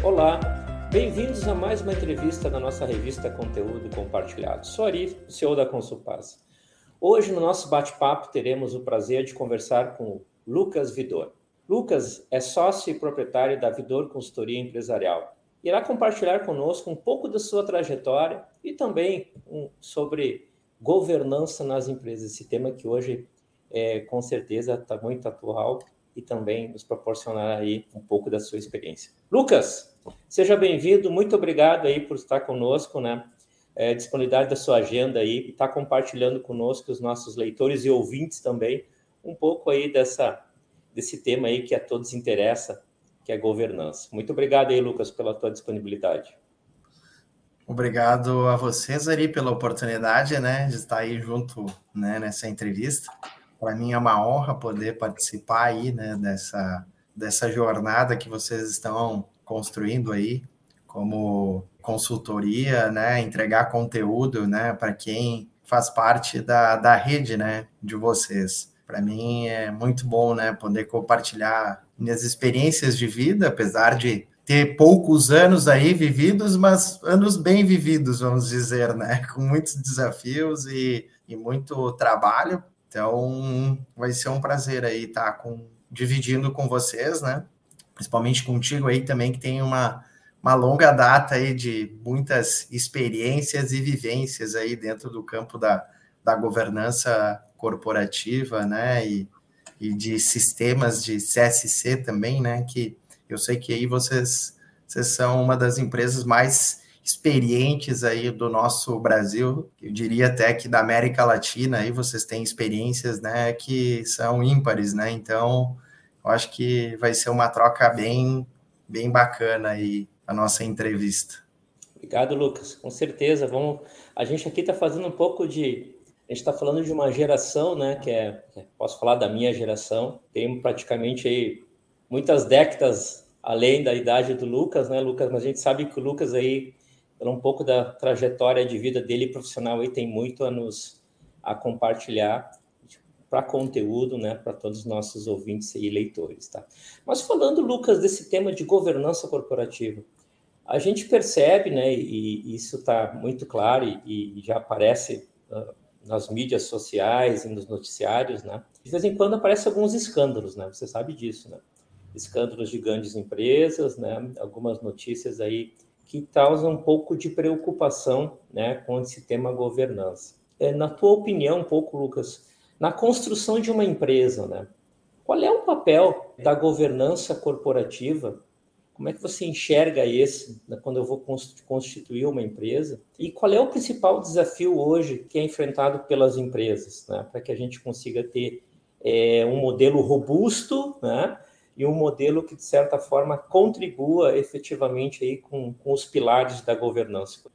Olá, bem-vindos a mais uma entrevista da nossa revista Conteúdo Compartilhado. Sou Ari, CEO da Consulpaz. Hoje, no nosso bate-papo, teremos o prazer de conversar com Lucas Vidor. Lucas é sócio e proprietário da Vidor Consultoria Empresarial. Irá compartilhar conosco um pouco da sua trajetória e também um, sobre governança nas empresas, esse tema que hoje, é, com certeza, está muito atual e também nos proporcionar aí um pouco da sua experiência. Lucas, seja bem-vindo, muito obrigado aí por estar conosco, né? É, disponibilidade da sua agenda aí, e estar tá compartilhando conosco os nossos leitores e ouvintes também um pouco aí dessa desse tema aí que a todos interessa, que é governança. Muito obrigado aí, Lucas, pela tua disponibilidade. Obrigado a você, Zari, pela oportunidade, né, de estar aí junto, né, nessa entrevista. Para mim é uma honra poder participar aí, né, dessa, dessa jornada que vocês estão construindo aí como consultoria, né, entregar conteúdo, né, para quem faz parte da, da rede, né, de vocês. Para mim é muito bom, né, poder compartilhar minhas experiências de vida, apesar de ter poucos anos aí vividos, mas anos bem vividos, vamos dizer, né, com muitos desafios e, e muito trabalho então, vai ser um prazer aí estar com, dividindo com vocês, né? Principalmente contigo aí também, que tem uma, uma longa data aí de muitas experiências e vivências aí dentro do campo da, da governança corporativa, né? E, e de sistemas de CSC também, né? Que eu sei que aí vocês, vocês são uma das empresas mais experientes aí do nosso Brasil, eu diria até que da América Latina, aí vocês têm experiências, né, que são ímpares, né, então eu acho que vai ser uma troca bem, bem bacana aí a nossa entrevista. Obrigado, Lucas, com certeza, vamos, a gente aqui está fazendo um pouco de, a gente está falando de uma geração, né, que é, posso falar da minha geração, tem praticamente aí muitas décadas além da idade do Lucas, né, Lucas? Mas a gente sabe que o Lucas aí pelo um pouco da trajetória de vida dele profissional e tem muito a nos a compartilhar para conteúdo, né, para todos os nossos ouvintes e leitores, tá? Mas falando, Lucas, desse tema de governança corporativa, a gente percebe, né, e, isso está muito claro e, e já aparece uh, nas mídias sociais e nos noticiários, né? De vez em quando aparecem alguns escândalos, né? Você sabe disso, né? Escândalos de grandes empresas, né? Algumas notícias aí que causam um pouco de preocupação né, com esse tema governança. É, na tua opinião, um pouco, Lucas, na construção de uma empresa, né, qual é o papel da governança corporativa? Como é que você enxerga esse né, quando eu vou constituir uma empresa? E qual é o principal desafio hoje que é enfrentado pelas empresas, né, para que a gente consiga ter é, um modelo robusto, né, e um modelo que, de certa forma, contribua efetivamente aí com, com os pilares da governança.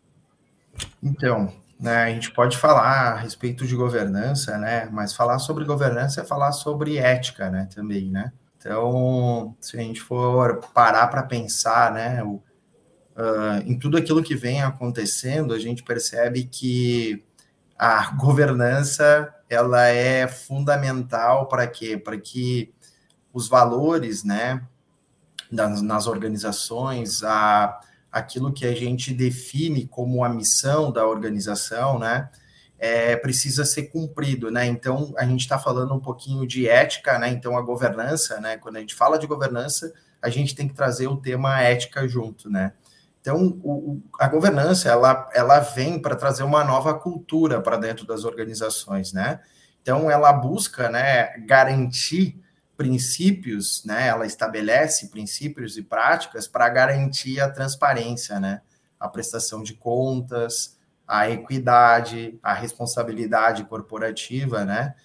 Então, né, a gente pode falar a respeito de governança, né, mas falar sobre governança é falar sobre ética, né, também, né. Então, se a gente for parar para pensar, né, o, uh, em tudo aquilo que vem acontecendo, a gente percebe que a governança ela é fundamental para quê? Para que os valores, né, das, nas organizações, a, aquilo que a gente define como a missão da organização, né, é, precisa ser cumprido, né? Então a gente está falando um pouquinho de ética, né? Então a governança, né? Quando a gente fala de governança, a gente tem que trazer o tema ética junto, né? Então o, a governança ela, ela vem para trazer uma nova cultura para dentro das organizações, né? Então ela busca, né, garantir princípios, né? Ela estabelece princípios e práticas para garantir a transparência, né? A prestação de contas, a equidade, a responsabilidade corporativa, né?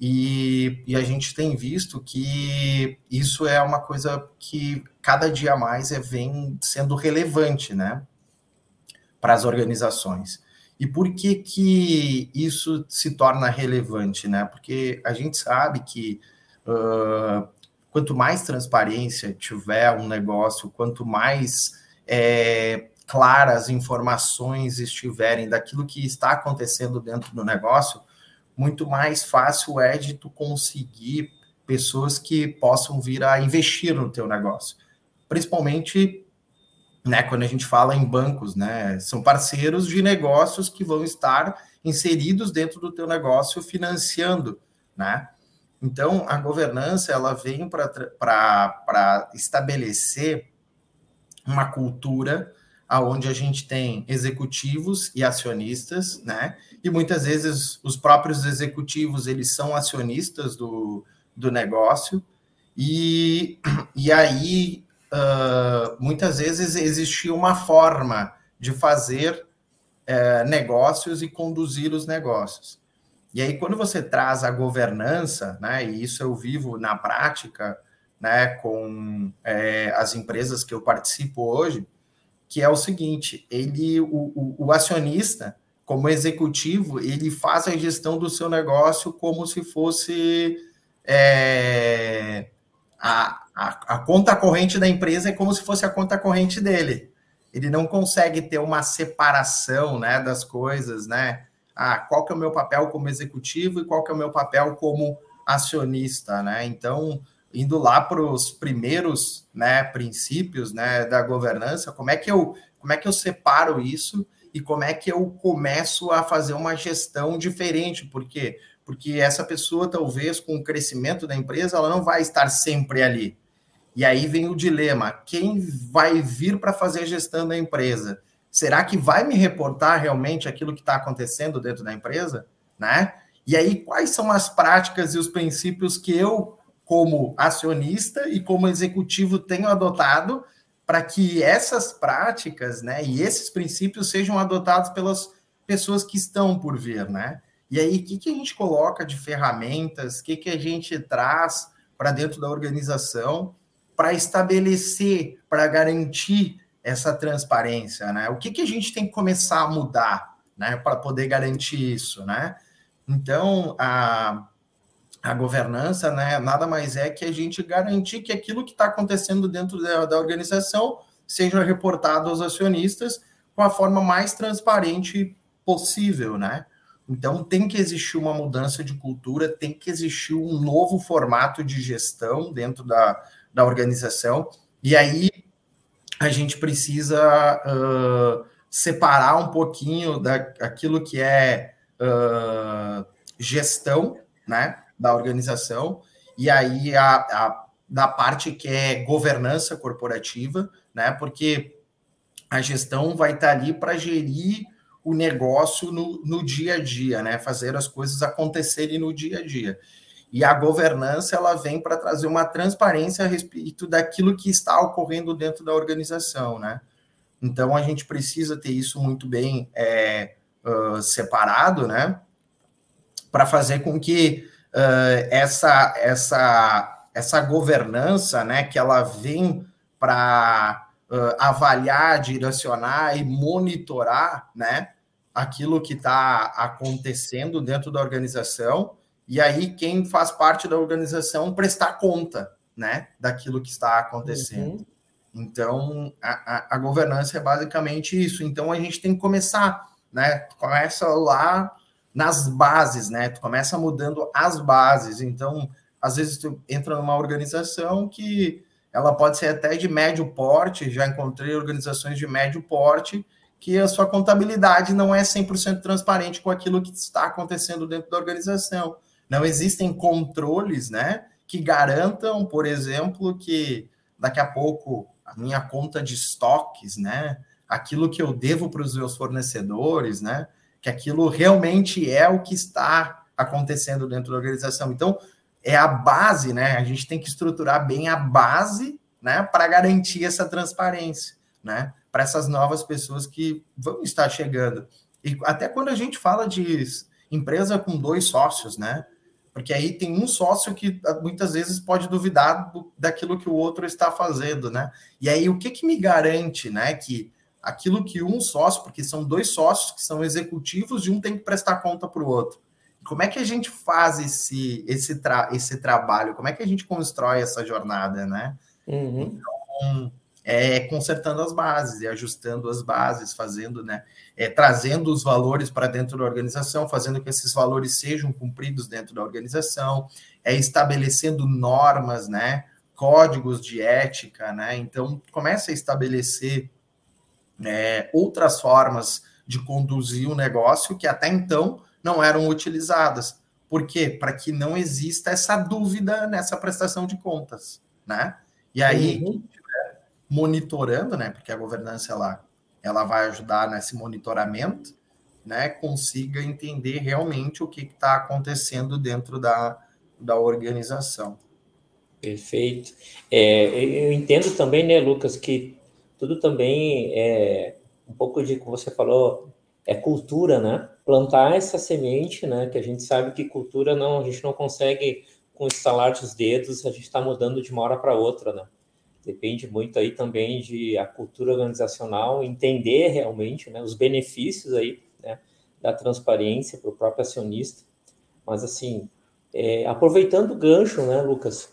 E, e, a gente tem visto que isso é uma coisa que cada dia mais é, vem sendo relevante, né? Para as organizações. E por que que isso se torna relevante, né? Porque a gente sabe que Uh, quanto mais transparência tiver um negócio, quanto mais é, claras informações estiverem daquilo que está acontecendo dentro do negócio, muito mais fácil é de tu conseguir pessoas que possam vir a investir no teu negócio. Principalmente né, quando a gente fala em bancos, né, são parceiros de negócios que vão estar inseridos dentro do teu negócio financiando, né? Então, a governança, ela vem para estabelecer uma cultura aonde a gente tem executivos e acionistas, né? E muitas vezes os próprios executivos, eles são acionistas do, do negócio, e, e aí uh, muitas vezes existia uma forma de fazer uh, negócios e conduzir os negócios. E aí, quando você traz a governança, né, e isso eu vivo na prática, né, com é, as empresas que eu participo hoje, que é o seguinte: ele, o, o, o, acionista, como executivo, ele faz a gestão do seu negócio como se fosse é, a, a, a conta corrente da empresa é como se fosse a conta corrente dele. Ele não consegue ter uma separação né, das coisas, né? Ah, qual que é o meu papel como executivo e qual que é o meu papel como acionista, né? Então, indo lá para os primeiros né, princípios né, da governança, como é que eu como é que eu separo isso e como é que eu começo a fazer uma gestão diferente? Por quê? Porque essa pessoa, talvez, com o crescimento da empresa, ela não vai estar sempre ali. E aí vem o dilema: quem vai vir para fazer a gestão da empresa? Será que vai me reportar realmente aquilo que está acontecendo dentro da empresa? Né? E aí, quais são as práticas e os princípios que eu como acionista e como executivo tenho adotado para que essas práticas, né, e esses princípios sejam adotados pelas pessoas que estão por vir, né? E aí, o que, que a gente coloca de ferramentas, o que, que a gente traz para dentro da organização para estabelecer, para garantir essa transparência, né? O que, que a gente tem que começar a mudar, né, para poder garantir isso, né? Então, a, a governança, né, nada mais é que a gente garantir que aquilo que está acontecendo dentro da, da, organização seja reportado aos acionistas com a forma mais transparente possível, né? Então tem que existir uma mudança de cultura, tem que existir um novo formato de gestão dentro da, da organização, e aí a gente precisa uh, separar um pouquinho daquilo que é uh, gestão, né? da organização, e aí a, a, da parte que é governança corporativa, né? Porque a gestão vai estar ali para gerir o negócio no, no dia a dia, né? Fazer as coisas acontecerem no dia a dia. E a governança ela vem para trazer uma transparência a respeito daquilo que está ocorrendo dentro da organização, né? Então a gente precisa ter isso muito bem é, uh, separado, né? Para fazer com que uh, essa, essa, essa governança, né, que ela vem para uh, avaliar, direcionar e monitorar, né, aquilo que está acontecendo dentro da organização, e aí quem faz parte da organização prestar conta, né, daquilo que está acontecendo. Uhum. Então, a, a, a, governança é basicamente isso. Então, a gente tem que começar, né? Começa lá nas bases, né? Tu começa mudando as bases. Então, às vezes tu entra numa organização que ela pode ser até de médio porte, já encontrei organizações de médio porte que a sua contabilidade não é 100% transparente com aquilo que está acontecendo dentro da organização. Não existem controles, né, que garantam, por exemplo, que daqui a pouco a minha conta de estoques, né, aquilo que eu devo para os meus fornecedores, né, que aquilo realmente é o que está acontecendo dentro da organização. Então, é a base, né? A gente tem que estruturar bem a base, né, para garantir essa transparência, né, para essas novas pessoas que vão estar chegando. E até quando a gente fala de empresa com dois sócios, né? Porque aí tem um sócio que ah, muitas vezes pode duvidar do, daquilo que o outro está fazendo, né? E aí o que que me garante, né, que aquilo que um sócio, porque são dois sócios que são executivos e um tem que prestar conta para o outro. Como é que a gente faz esse, esse, tra esse trabalho? Como é que a gente constrói essa jornada, né? Uhum. Então, é consertando as bases e ajustando as bases, fazendo, né? É, trazendo os valores para dentro da organização, fazendo que esses valores sejam cumpridos dentro da organização, é estabelecendo normas, né? Códigos de ética, né? Então, começa a estabelecer é, outras formas de conduzir o negócio que até então não eram utilizadas. Por quê? Para que não exista essa dúvida nessa prestação de contas, né? E aí, uhum. Monitorando, né? Porque a governança ela, ela vai ajudar nesse monitoramento, né? Consiga entender realmente o que está acontecendo dentro da, da organização. Perfeito. É, eu entendo também, né, Lucas, que tudo também é um pouco de como você falou, é cultura, né? Plantar essa semente, né? Que a gente sabe que cultura não, a gente não consegue com estalar dos dedos, a gente está mudando de uma hora para outra, né? Depende muito aí também de a cultura organizacional, entender realmente, né? Os benefícios aí, né? Da transparência para o próprio acionista. Mas assim, é, aproveitando o gancho, né, Lucas?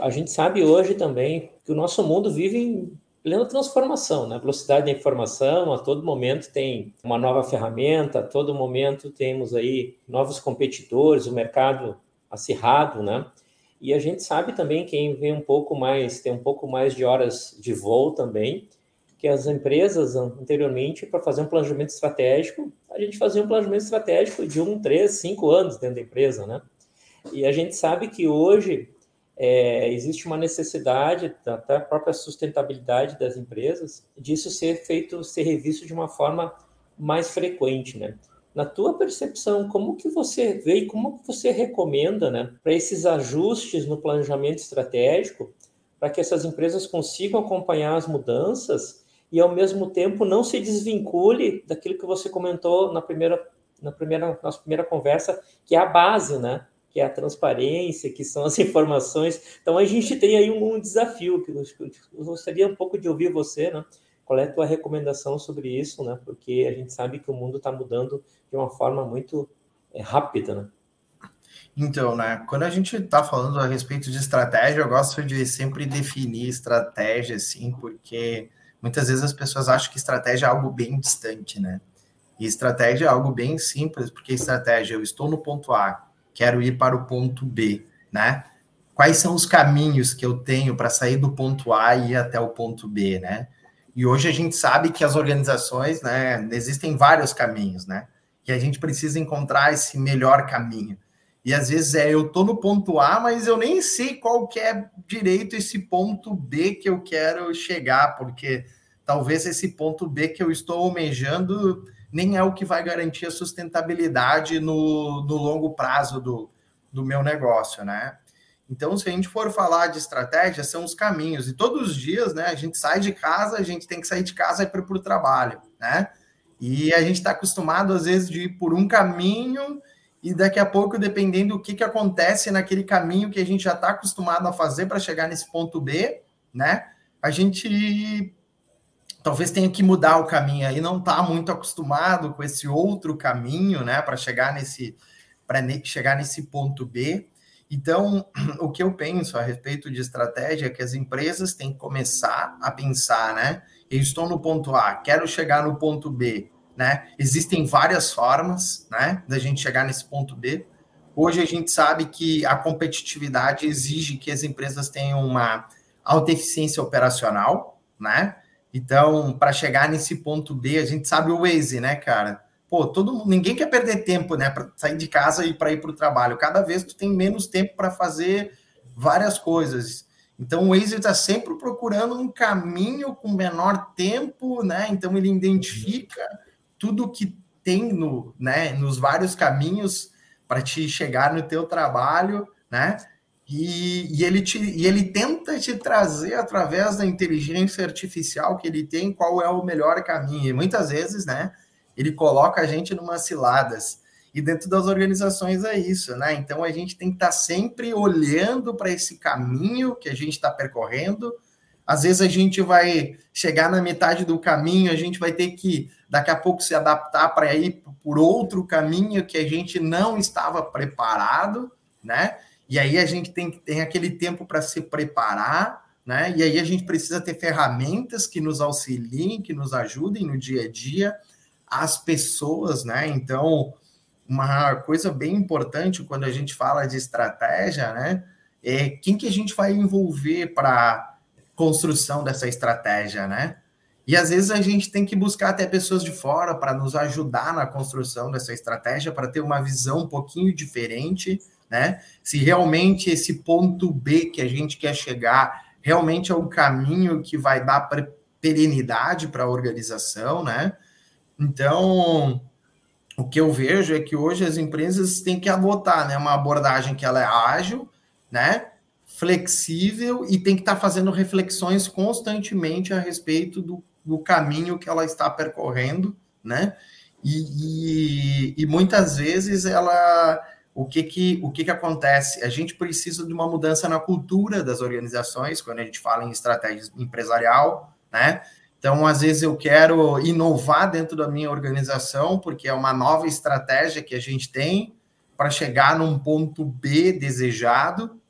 A gente sabe hoje também que o nosso mundo vive em plena transformação, né? Velocidade da informação, a todo momento tem uma nova ferramenta, a todo momento temos aí novos competidores, o mercado acirrado, né? E a gente sabe também quem vem um pouco mais, tem um pouco mais de horas de voo também, que as empresas anteriormente para fazer um planejamento estratégico, a gente fazia um planejamento estratégico de um, três, cinco anos dentro da empresa, né? E a gente sabe que hoje é, existe uma necessidade, até a própria sustentabilidade das empresas, disso ser feito, ser revisto de uma forma mais frequente, né? Na tua percepção, como que você vê e como que você recomenda, né, para esses ajustes no planejamento estratégico, para que essas empresas consigam acompanhar as mudanças e ao mesmo tempo não se desvincule daquilo que você comentou na primeira na primeira nossa primeira conversa, que é a base, né? que é a transparência, que são as informações. Então, a gente tem aí um, um desafio, que eu, eu, gostaria um pouco de ouvir você, né? Qual é a tua recomendação sobre isso, né? Porque a gente sabe que o mundo está mudando de uma forma muito é, rápida, né? Então, né, quando a gente está falando a respeito de estratégia, eu gosto de sempre definir estratégia, assim, porque muitas vezes as pessoas acham que estratégia é algo bem distante, né? E estratégia é algo bem simples, porque estratégia, eu estou no ponto A, quero ir para o ponto B, né? Quais são os caminhos que eu tenho para sair do ponto A e ir até o ponto B, né? E hoje a gente sabe que as organizações, né, existem vários caminhos, né? E a gente precisa encontrar esse melhor caminho. E às vezes é eu tô no ponto A, mas eu nem sei qual que é direito esse ponto B que eu quero chegar, porque talvez esse ponto B que eu estou almejando nem é o que vai garantir a sustentabilidade no, no longo prazo do, do meu negócio, né? Então, se a gente for falar de estratégia, são os caminhos. E todos os dias, né, a gente sai de casa, a gente tem que sair de casa e ir para o trabalho, né? E a gente está acostumado, às vezes, de ir por um caminho e daqui a pouco, dependendo do que, que acontece naquele caminho que a gente já está acostumado a fazer para chegar nesse ponto B, né? A gente talvez tenha que mudar o caminho aí, não está muito acostumado com esse outro caminho, né, para chegar nesse para chegar nesse ponto B. Então, o que eu penso a respeito de estratégia é que as empresas têm que começar a pensar, né? Eu estou no ponto A, quero chegar no ponto B, né? Existem várias formas, né, da gente chegar nesse ponto B. Hoje a gente sabe que a competitividade exige que as empresas tenham uma alta eficiência operacional, né? Então, para chegar nesse ponto B, a gente sabe o Waze, né, cara? Pô, todo ninguém quer perder tempo, né, para sair de casa e para ir para o trabalho. Cada vez tu tem menos tempo para fazer várias coisas. Então, o Waze está sempre procurando um caminho com menor tempo, né? Então, ele identifica tudo que tem no, né, nos vários caminhos para te chegar no teu trabalho, né? E, e, ele te, e ele tenta te trazer, através da inteligência artificial que ele tem, qual é o melhor caminho. E muitas vezes, né, ele coloca a gente numa ciladas. E dentro das organizações é isso, né? Então a gente tem que estar sempre olhando para esse caminho que a gente está percorrendo. Às vezes a gente vai chegar na metade do caminho, a gente vai ter que daqui a pouco se adaptar para ir por outro caminho que a gente não estava preparado, né? E aí a gente tem, tem aquele tempo para se preparar, né? E aí a gente precisa ter ferramentas que nos auxiliem, que nos ajudem no dia a dia, as pessoas, né? Então, uma coisa bem importante quando a gente fala de estratégia, né? É quem que a gente vai envolver para construção dessa estratégia, né? E às vezes a gente tem que buscar até pessoas de fora para nos ajudar na construção dessa estratégia, para ter uma visão um pouquinho diferente, né? Se realmente esse ponto B que a gente quer chegar realmente é o caminho que vai dar perenidade para a organização, né? Então, o que eu vejo é que hoje as empresas têm que adotar né, uma abordagem que ela é ágil, né? flexível e tem que estar tá fazendo reflexões constantemente a respeito do, do caminho que ela está percorrendo, né? E, e, e, muitas vezes ela o que que o que que acontece? A gente precisa de uma mudança na cultura das organizações quando a gente fala em estratégia empresarial, né? Então, às vezes eu quero inovar dentro da minha organização porque é uma nova estratégia que a gente tem para chegar num ponto B desejado,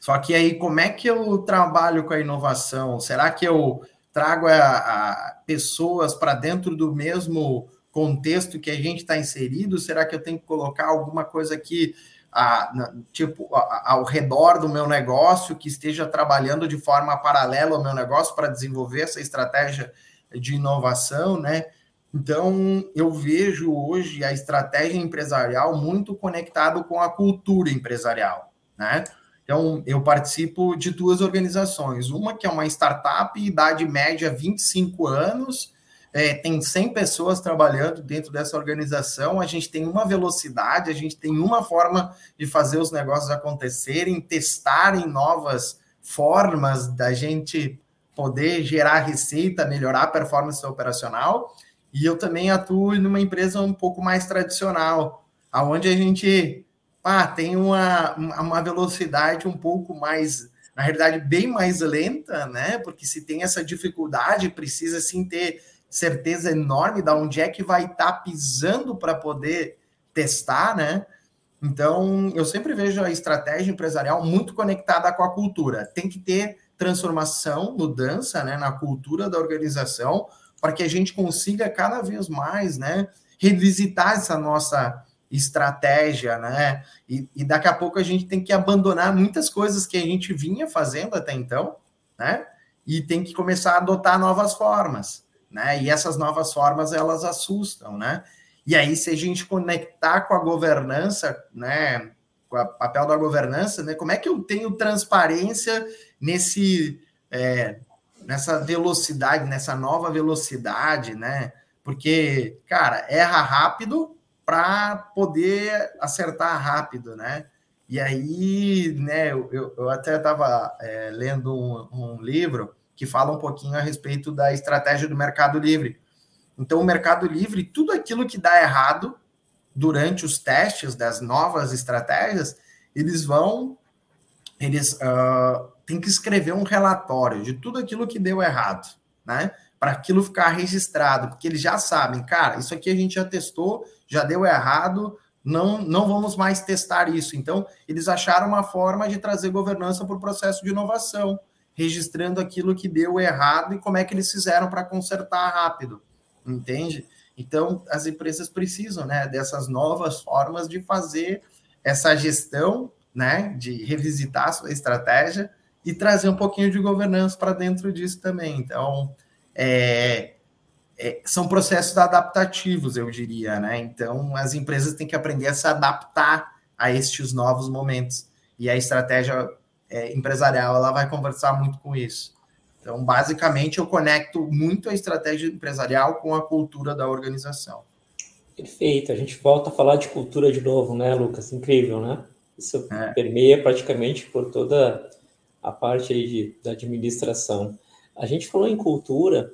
só que aí, como é que eu trabalho com a inovação? Será que eu trago a, a pessoas para dentro do mesmo contexto que a gente está inserido? Será que eu tenho que colocar alguma coisa aqui, a, tipo, a, ao redor do meu negócio que esteja trabalhando de forma paralela ao meu negócio para desenvolver essa estratégia de inovação, né? Então, eu vejo hoje a estratégia empresarial muito conectado com a cultura empresarial, né? Então, eu participo de duas organizações. Uma que é uma startup, idade média 25 anos, é, tem 100 pessoas trabalhando dentro dessa organização. A gente tem uma velocidade, a gente tem uma forma de fazer os negócios acontecerem, testarem novas formas da gente poder gerar receita, melhorar a performance operacional. E eu também atuo numa empresa um pouco mais tradicional, aonde a gente ah, tem uma, uma velocidade um pouco mais, na realidade, bem mais lenta, né? Porque se tem essa dificuldade, precisa sim ter certeza enorme de onde é que vai estar tá pisando para poder testar, né? Então, eu sempre vejo a estratégia empresarial muito conectada com a cultura. Tem que ter transformação, mudança, né, na cultura da organização, para que a gente consiga cada vez mais, né, revisitar essa nossa estratégia, né? E, e, daqui a pouco a gente tem que abandonar muitas coisas que a gente vinha fazendo até então, né? E tem que começar a adotar novas formas, né? E essas novas formas elas assustam, né? E aí, se a gente conectar com a governança, né? Com o papel da governança, né? Como é que eu tenho transparência nesse é, nessa velocidade, nessa nova velocidade, né? Porque, cara, erra rápido, para poder acertar rápido, né? E aí, né, eu, eu até estava é, lendo um, um, livro que fala um pouquinho a respeito da estratégia do Mercado Livre. Então, o Mercado Livre, tudo aquilo que dá errado durante os testes das novas estratégias, eles vão, eles uh, têm que escrever um relatório de tudo aquilo que deu errado, né? Para aquilo ficar registrado, porque eles já sabem, cara, isso aqui a gente já testou, já deu errado, não, não vamos mais testar isso. Então, eles acharam uma forma de trazer governança para o processo de inovação, registrando aquilo que deu errado e como é que eles fizeram para consertar rápido, entende? Então, as empresas precisam né, dessas novas formas de fazer essa gestão, né, de revisitar a sua estratégia e trazer um pouquinho de governança para dentro disso também. Então, é, é, são processos adaptativos, eu diria, né? Então, as empresas têm que aprender a se adaptar a estes novos momentos. E a estratégia é, empresarial, ela vai conversar muito com isso. Então, basicamente, eu conecto muito a estratégia empresarial com a cultura da organização. Perfeito. A gente volta a falar de cultura de novo, né, Lucas? Incrível, né? Isso é. permeia praticamente por toda a parte aí de, da administração. A gente falou em cultura,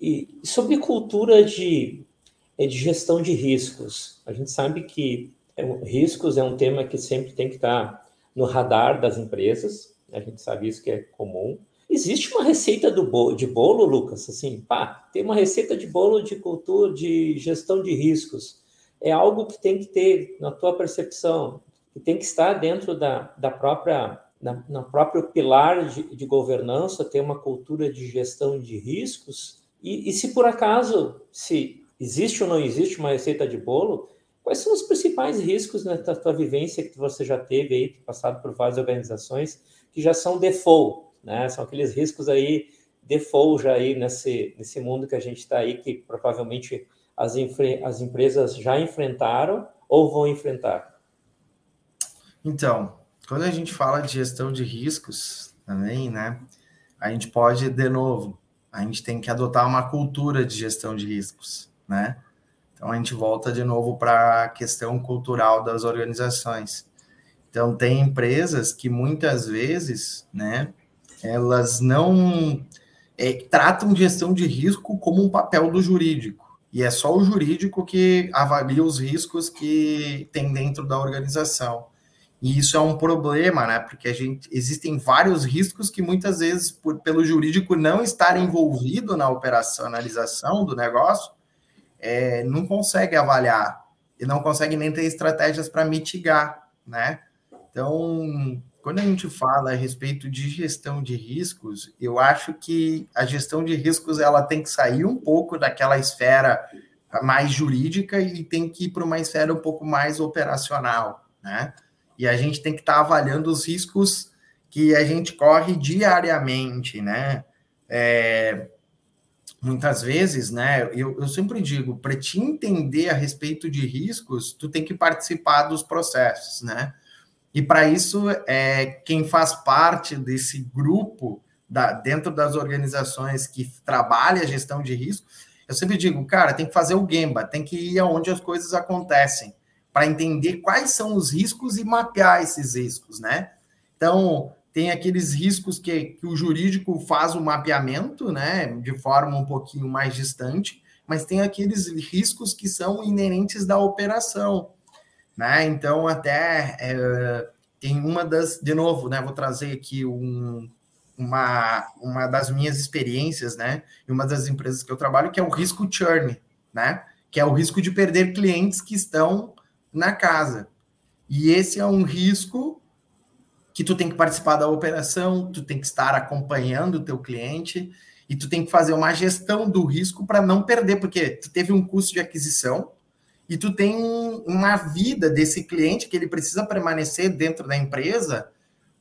e sobre cultura de, é, de gestão de riscos, a gente sabe que é, riscos é um tema que sempre tem que estar no radar das empresas, a gente sabe isso que é comum. Existe uma receita bolo, de bolo, Lucas? Assim, pá, tem uma receita de bolo de cultura, de gestão de riscos. É algo que tem que ter, na tua percepção, que tem que estar dentro da, da própria, na próprio pilar de, de governança, ter uma cultura de gestão de riscos e, e se por acaso, se existe ou não existe uma receita de bolo, quais são os principais riscos na tua, tua vivência que você já teve aí, passado por várias organizações, que já são default, né? São aqueles riscos aí default já aí nesse, nesse mundo que a gente está aí, que provavelmente as, as empresas já enfrentaram ou vão enfrentar? Então, quando a gente fala de gestão de riscos também, né, a gente pode, de novo, a gente tem que adotar uma cultura de gestão de riscos, né? Então a gente volta de novo para a questão cultural das organizações. Então tem empresas que muitas vezes, né, elas não é, tratam gestão de risco como um papel do jurídico. E é só o jurídico que avalia os riscos que tem dentro da organização. E isso é um problema, né? Porque a gente existem vários riscos que muitas vezes, por, pelo jurídico não estar envolvido na operacionalização do negócio, é, não consegue avaliar e não consegue nem ter estratégias para mitigar, né? Então, quando a gente fala a respeito de gestão de riscos, eu acho que a gestão de riscos ela tem que sair um pouco daquela esfera mais jurídica e tem que ir para uma esfera um pouco mais operacional, né? E a gente tem que estar tá avaliando os riscos que a gente corre diariamente, né? É, muitas vezes, né? Eu, eu sempre digo, para te entender a respeito de riscos, tu tem que participar dos processos, né? E para isso, é, quem faz parte desse grupo da, dentro das organizações que trabalha a gestão de risco, eu sempre digo, cara, tem que fazer o Gemba, tem que ir aonde as coisas acontecem, para entender quais são os riscos e mapear esses riscos, né? Então, tem aqueles riscos que, que o jurídico faz o mapeamento, né, de forma um pouquinho mais distante, mas tem aqueles riscos que são inerentes da operação, né? Então, até é, tem uma das, de novo, né? Vou trazer aqui um, uma, uma das minhas experiências, né? Em uma das empresas que eu trabalho, que é o risco churn, né? Que é o risco de perder clientes que estão na casa. E esse é um risco que tu tem que participar da operação, tu tem que estar acompanhando o teu cliente e tu tem que fazer uma gestão do risco para não perder, porque tu teve um custo de aquisição e tu tem uma vida desse cliente que ele precisa permanecer dentro da empresa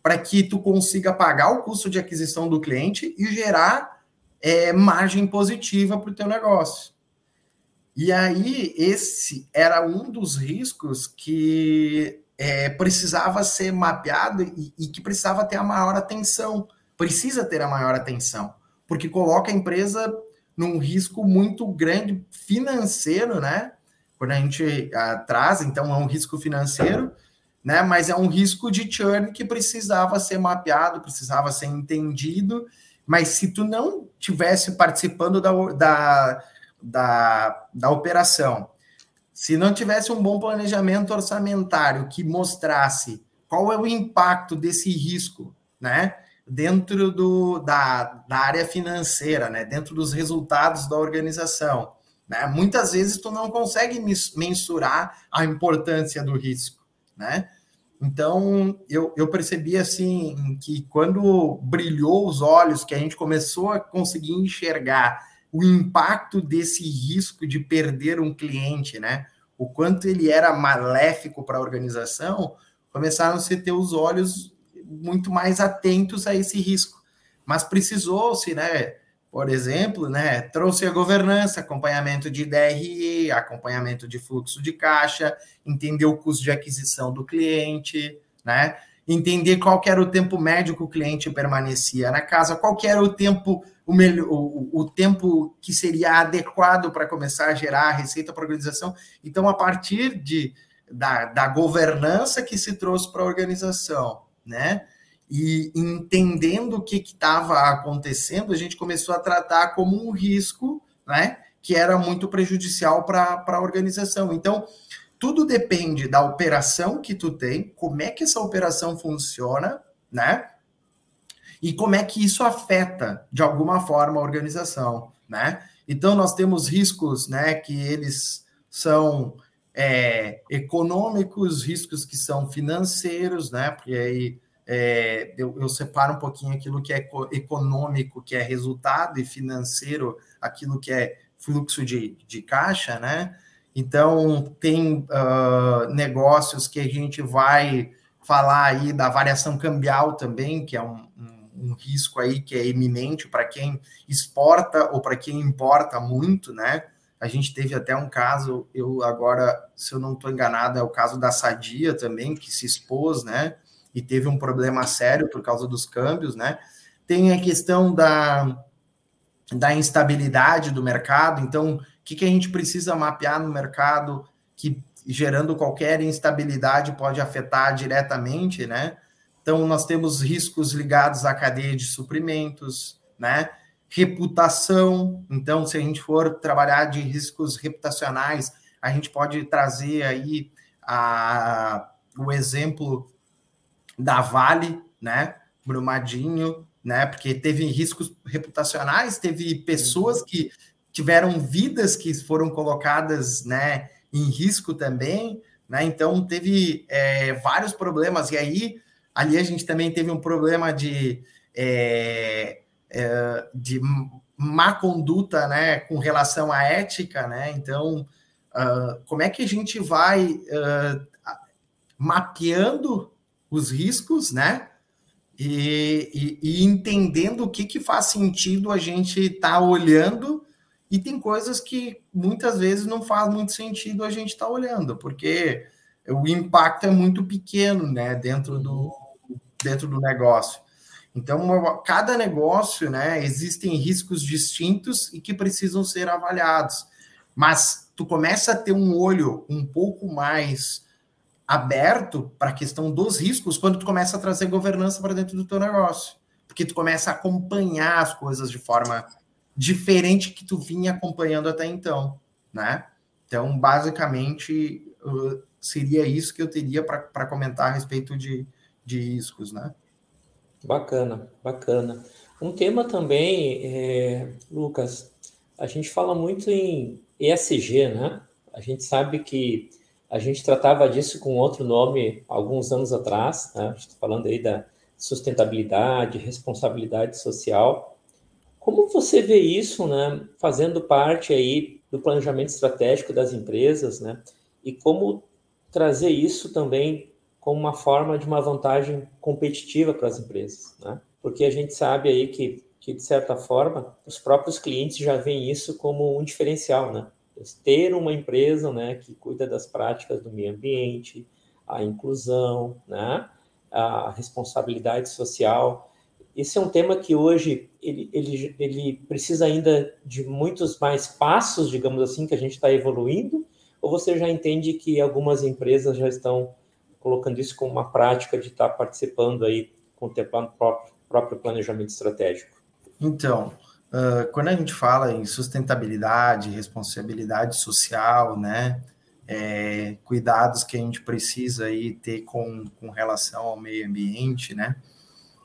para que tu consiga pagar o custo de aquisição do cliente e gerar é, margem positiva para o teu negócio. E aí, esse era um dos riscos que é, precisava ser mapeado e, e, que precisava ter a maior atenção. Precisa ter a maior atenção, porque coloca a empresa num risco muito grande financeiro, né? Quando a gente ah, traz, então é um risco financeiro, né? Mas é um risco de churn que precisava ser mapeado, precisava ser entendido. Mas se tu não tivesse participando da, da, da, da operação, se não tivesse um bom planejamento orçamentário que mostrasse qual é o impacto desse risco, né, dentro do, da, da área financeira, né, dentro dos resultados da organização, né, muitas vezes tu não consegue mensurar a importância do risco, né? Então, eu, eu percebi assim que quando brilhou os olhos, que a gente começou a conseguir enxergar o impacto desse risco de perder um cliente, né? O quanto ele era maléfico para a organização, começaram a se ter os olhos muito mais atentos a esse risco. Mas precisou-se, né? Por exemplo, né, trouxe a governança, acompanhamento de DRE, acompanhamento de fluxo de caixa, entender o custo de aquisição do cliente, né? Entender qual era o tempo médio que o cliente permanecia na casa, qual era o tempo o, melhor, o, o tempo que seria adequado para começar a gerar a receita para a organização. Então, a partir de, da, da governança que se trouxe para a organização, né? E entendendo o que estava acontecendo, a gente começou a tratar como um risco, né? Que era muito prejudicial para a organização. Então, tudo depende da operação que tu tem, como é que essa operação funciona, né? e como é que isso afeta de alguma forma a organização, né? Então nós temos riscos, né, que eles são é, econômicos, riscos que são financeiros, né? Porque aí é, eu, eu, separo um pouquinho aquilo que é econômico, que é resultado, e financeiro, aquilo que é fluxo de, de caixa, né? Então, tem uh, negócios que a gente vai falar aí da variação cambial também, que é um, um um risco aí que é eminente para quem exporta ou para quem importa muito, né? A gente teve até um caso, eu agora, se eu não estou enganado, é o caso da Sadia também, que se expôs, né? E teve um problema sério por causa dos câmbios, né? Tem a questão da, da instabilidade do mercado, então, que, que a gente precisa mapear no mercado que gerando qualquer instabilidade pode afetar diretamente, né? Então, nós temos riscos ligados à cadeia de suprimentos, né? Reputação. Então, se a gente for trabalhar de riscos reputacionais, a gente pode trazer aí a, o exemplo da Vale, né? Brumadinho, né? Porque teve riscos reputacionais, teve pessoas que tiveram vidas que foram colocadas, né? Em risco também, né? Então teve é, vários problemas e aí Ali a gente também teve um problema de, é, é, de má conduta né, com relação à ética, né? Então, uh, como é que a gente vai uh, mapeando os riscos, né? E, e, e, entendendo o que, que faz sentido a gente estar tá olhando, e tem coisas que muitas vezes não faz muito sentido a gente estar tá olhando, porque o impacto é muito pequeno, né? Dentro do, dentro do negócio. Então, cada negócio, né, existem riscos distintos e que precisam ser avaliados. Mas tu começa a ter um olho um pouco mais aberto para a questão dos riscos quando tu começa a trazer governança para dentro do teu negócio. Porque tu começa a acompanhar as coisas de forma diferente que tu vinha acompanhando até então, né? Então, basicamente, seria isso que eu teria para comentar a respeito de, de riscos, né? Bacana, bacana. Um tema também, é, Lucas, a gente fala muito em ESG, né? A gente sabe que a gente tratava disso com outro nome alguns anos atrás, né? Gente está falando aí da sustentabilidade, responsabilidade social. Como você vê isso, né? Fazendo parte aí do planejamento estratégico das empresas, né? E como trazer isso também como uma forma de uma vantagem competitiva para as empresas, né? Porque a gente sabe aí que, que de certa forma, os próprios clientes já veem isso como um diferencial, né? Ter uma empresa, né, que cuida das práticas do meio ambiente, a inclusão, né, a responsabilidade social. Esse é um tema que hoje ele, ele, ele precisa ainda de muitos mais passos, digamos assim, que a gente está evoluindo, ou você já entende que algumas empresas já estão colocando isso como uma prática de estar participando aí, contemplando o próprio, próprio planejamento estratégico? Então, uh, quando a gente fala em sustentabilidade, responsabilidade social, né, é, cuidados que a gente precisa aí ter com, com relação ao meio ambiente, né,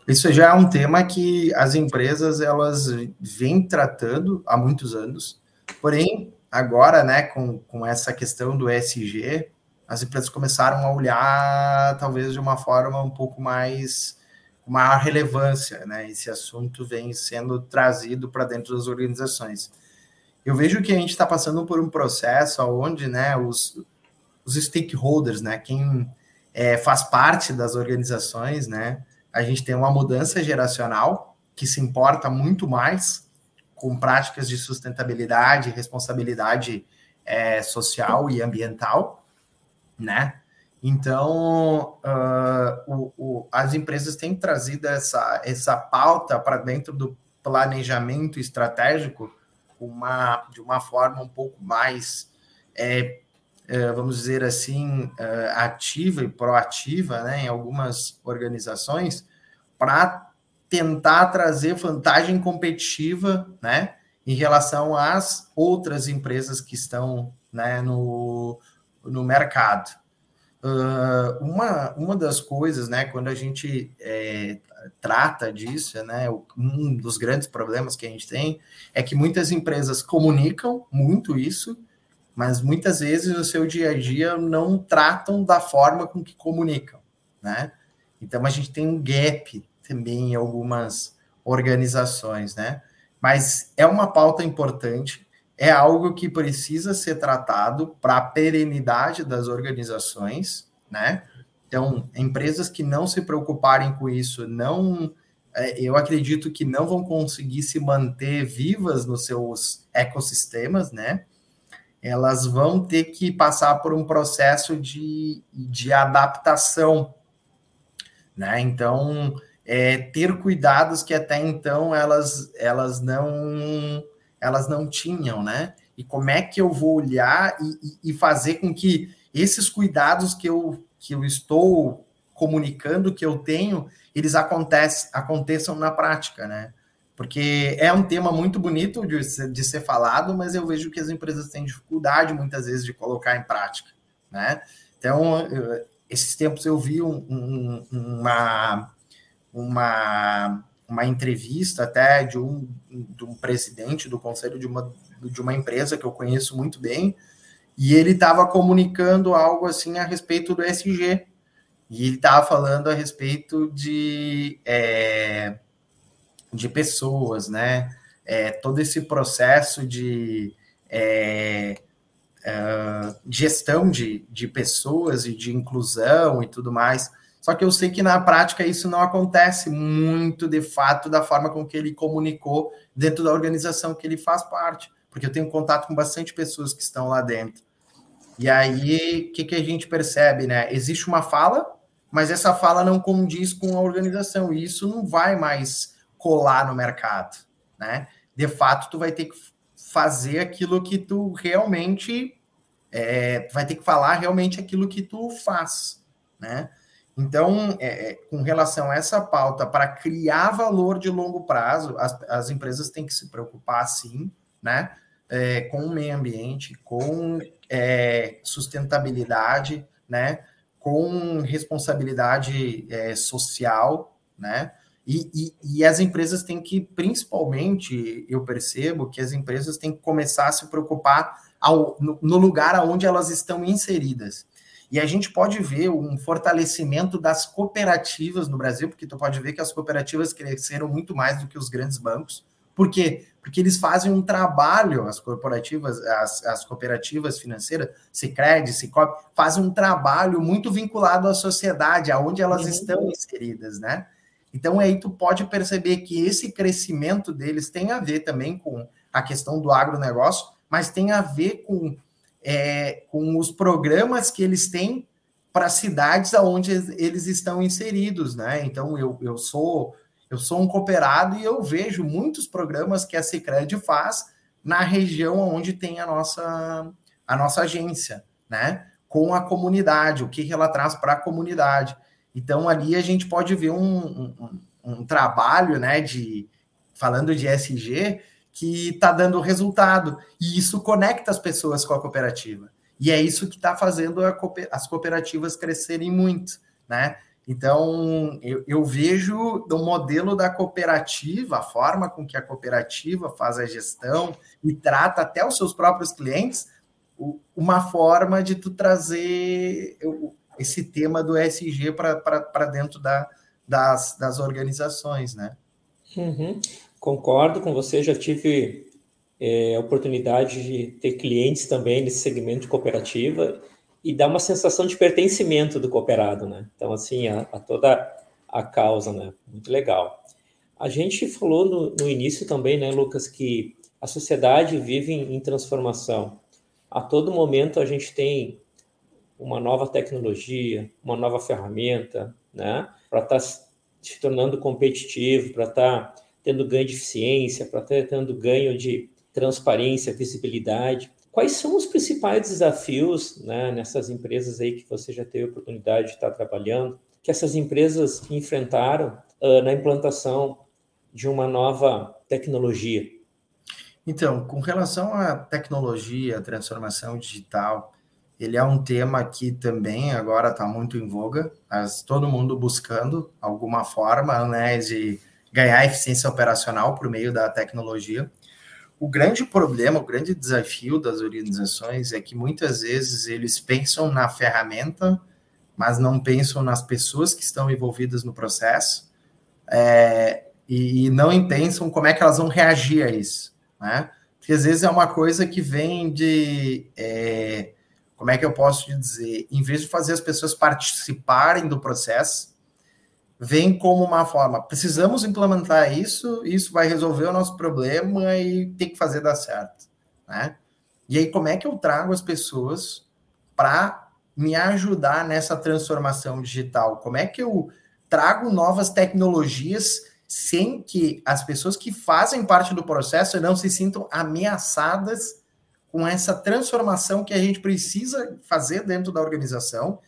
isso já é um tema que as empresas elas vêm tratando há muitos anos, porém agora, né, com, com essa questão do ESG, as empresas começaram a olhar talvez de uma forma um pouco mais maior relevância, né? Esse assunto vem sendo trazido para dentro das organizações. Eu vejo que a gente está passando por um processo onde, né, os, os stakeholders, né, quem é, faz parte das organizações, né, a gente tem uma mudança geracional que se importa muito mais com práticas de sustentabilidade, responsabilidade é, social e ambiental, né? Então, uh, o, o, as empresas têm trazido essa, essa pauta para dentro do planejamento estratégico uma, de uma forma um pouco mais, é, vamos dizer assim, é, ativa e proativa né, em algumas organizações, para tentar trazer vantagem competitiva né, em relação às outras empresas que estão né, no, no mercado. Uh, uma, uma das coisas, né, quando a gente é, trata disso, né, um dos grandes problemas que a gente tem é que muitas empresas comunicam muito isso, mas muitas vezes no seu dia a dia não tratam da forma com que comunicam, né? Então a gente tem um gap também em algumas organizações, né? Mas é uma pauta importante é algo que precisa ser tratado para a perenidade das organizações, né? Então, empresas que não se preocuparem com isso não é, eu acredito que não vão conseguir se manter vivas nos seus ecossistemas, né? Elas vão ter que passar por um processo de, de adaptação, né? Então, é, ter cuidados que até então elas, elas não elas não tinham, né? E como é que eu vou olhar e, e fazer com que esses cuidados que eu, que eu estou comunicando que eu tenho, eles acontecem, aconteçam na prática, né? Porque é um tema muito bonito de, de ser falado, mas eu vejo que as empresas têm dificuldade muitas vezes de colocar em prática, né? Então, esses tempos eu vi um, um, uma, uma, uma entrevista até de um, de um presidente do conselho de uma, de uma empresa que eu conheço muito bem, e ele estava comunicando algo assim a respeito do SG, e ele estava falando a respeito de, é, de pessoas, né? É, todo esse processo de é, é, gestão de, de pessoas e de inclusão e tudo mais. Só que eu sei que na prática isso não acontece muito de fato da forma com que ele comunicou dentro da organização que ele faz parte, porque eu tenho contato com bastante pessoas que estão lá dentro. E aí, o que, que a gente percebe, né? Existe uma fala, mas essa fala não condiz com a organização, e isso não vai mais colar no mercado, né? De fato, tu vai ter que fazer aquilo que tu realmente é, vai ter que falar realmente aquilo que tu faz, né? Então, é, é com relação a essa pauta, para criar valor de longo prazo, as, as empresas têm que se preocupar, sim, né? É, com o meio ambiente, com é, sustentabilidade, né? com responsabilidade é, social, né? E, e, e, as empresas têm que, principalmente, eu percebo que as empresas têm que começar a se preocupar ao, no, no lugar onde elas estão inseridas. E a gente pode ver um fortalecimento das cooperativas no Brasil, porque tu pode ver que as cooperativas cresceram muito mais do que os grandes bancos. Por quê? Porque eles fazem um trabalho, as corporativas, as, as cooperativas financeiras, Sicredi, Cicobi, fazem um trabalho muito vinculado à sociedade, aonde elas uhum. estão inseridas, né? Então aí tu pode perceber que esse crescimento deles tem a ver também com a questão do agronegócio, mas tem a ver com, é, com os programas que eles têm para cidades aonde eles estão inseridos, né? Então eu, eu sou eu sou um cooperado e eu vejo muitos programas que a Sicredi faz na região onde tem a nossa, a nossa agência, né? Com a comunidade, o que ela traz para a comunidade. Então, ali a gente pode ver um, um, um trabalho, né, de falando de SG, que está dando resultado. E isso conecta as pessoas com a cooperativa. E é isso que está fazendo as cooperativas crescerem muito, né? Então, eu, eu vejo o modelo da cooperativa, a forma com que a cooperativa faz a gestão e trata até os seus próprios clientes, uma forma de tu trazer esse tema do ESG para dentro da, das, das organizações, né? Uhum. Concordo com você, já tive é, oportunidade de ter clientes também nesse segmento de cooperativa e dá uma sensação de pertencimento do cooperado, né? Então, assim, a, a toda a causa, né? Muito legal. A gente falou no, no, início também, né, Lucas, que a sociedade vive em, em transformação. A todo momento a gente tem uma nova tecnologia, uma nova ferramenta, né, para estar tá se tornando competitivo, para estar tá tendo ganho de eficiência, para estar tá tendo ganho de transparência, visibilidade. Quais são os principais desafios né, nessas empresas aí que você já teve oportunidade de estar trabalhando, que essas empresas enfrentaram uh, na implantação de uma nova tecnologia? Então, com relação à tecnologia, transformação digital, ele é um tema que também agora está muito em voga, mas todo mundo buscando alguma forma né, de ganhar eficiência operacional por meio da tecnologia. O grande problema, o grande desafio das organizações é que muitas vezes eles pensam na ferramenta, mas não pensam nas pessoas que estão envolvidas no processo é, e não pensam como é que elas vão reagir a isso, né? Porque às vezes é uma coisa que vem de, é, como é que eu posso dizer, em vez de fazer as pessoas participarem do processo, vem como uma forma, precisamos implementar isso, isso vai resolver o nosso problema e tem que fazer dar certo, né? E aí, como é que eu trago as pessoas para me ajudar nessa transformação digital? Como é que eu trago novas tecnologias sem que as pessoas que fazem parte do processo não se sintam ameaçadas com essa transformação que a gente precisa fazer dentro da organização,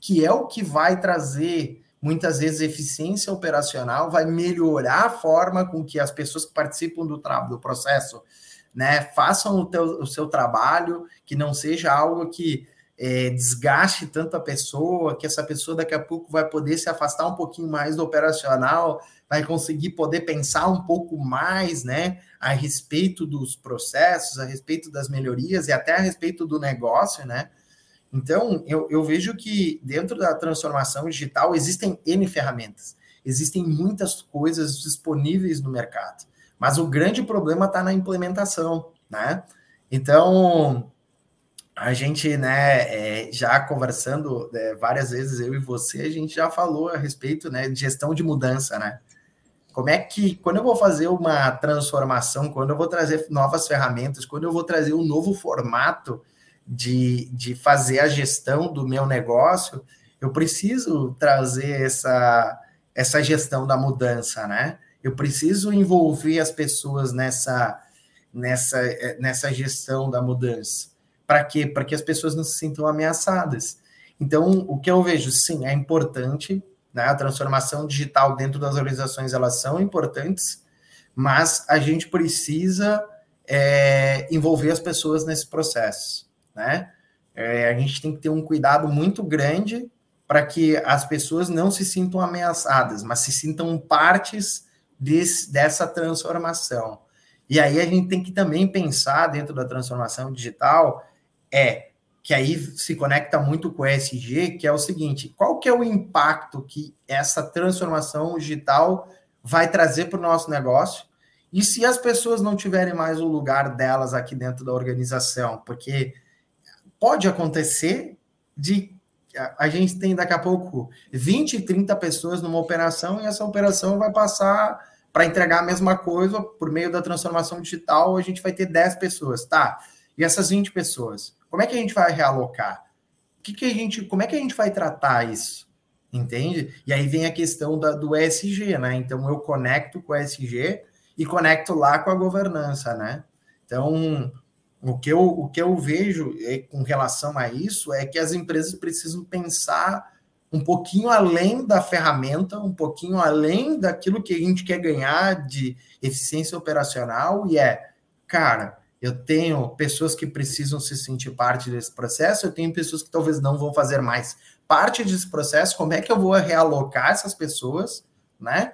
que é o que vai trazer muitas vezes eficiência operacional, vai melhorar a forma com que as pessoas que participam do, do processo né, façam o, teu, o seu trabalho, que não seja algo que é, desgaste tanto a pessoa, que essa pessoa daqui a pouco vai poder se afastar um pouquinho mais do operacional, vai conseguir poder pensar um pouco mais, né, a respeito dos processos, a respeito das melhorias e até a respeito do negócio, né, então, eu, eu vejo que dentro da transformação digital existem N ferramentas, existem muitas coisas disponíveis no mercado, mas o grande problema está na implementação, né? Então, a gente, né, é, já conversando é, várias vezes, eu e você, a gente já falou a respeito, né, de gestão de mudança, né? Como é que, quando eu vou fazer uma transformação, quando eu vou trazer novas ferramentas, quando eu vou trazer um novo formato de, de fazer a gestão do meu negócio, eu preciso trazer essa, essa gestão da mudança, né? Eu preciso envolver as pessoas nessa, nessa, nessa gestão da mudança. Para quê? Para que as pessoas não se sintam ameaçadas. Então, o que eu vejo, sim, é importante, né? A transformação digital dentro das organizações, elas são importantes, mas a gente precisa é, envolver as pessoas nesse processo né? É, a gente tem que ter um cuidado muito grande para que as pessoas não se sintam ameaçadas, mas se sintam partes desse, dessa transformação. E aí a gente tem que também pensar dentro da transformação digital é que aí se conecta muito com o ESG, que é o seguinte: qual que é o impacto que essa transformação digital vai trazer para o nosso negócio? E se as pessoas não tiverem mais o lugar delas aqui dentro da organização, porque pode acontecer de a gente tem daqui a pouco 20, 30 pessoas numa operação e essa operação vai passar para entregar a mesma coisa por meio da transformação digital, a gente vai ter 10 pessoas, tá? E essas 20 pessoas, como é que a gente vai realocar? Que que a gente, como é que a gente vai tratar isso? Entende? E aí vem a questão da, do ESG, né? Então eu conecto com o ESG e conecto lá com a governança, né? Então, o que eu, o que eu vejo é, com relação a isso é que as empresas precisam pensar um pouquinho além da ferramenta, um pouquinho além daquilo que a gente quer ganhar de eficiência operacional, e é, cara, eu tenho pessoas que precisam se sentir parte desse processo, eu tenho pessoas que talvez não vão fazer mais parte desse processo, como é que eu vou realocar essas pessoas, né?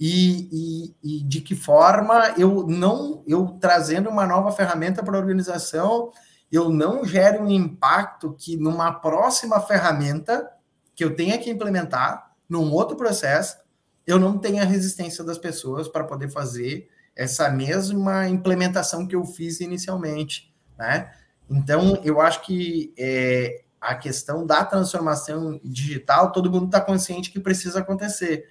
e, e, e, de que forma eu não eu trazendo uma nova ferramenta para a organização eu não gere um impacto que numa próxima ferramenta que eu tenha que implementar num outro processo eu não tenha resistência das pessoas para poder fazer essa mesma implementação que eu fiz inicialmente né então eu acho que é, a questão da transformação digital todo mundo está consciente que precisa acontecer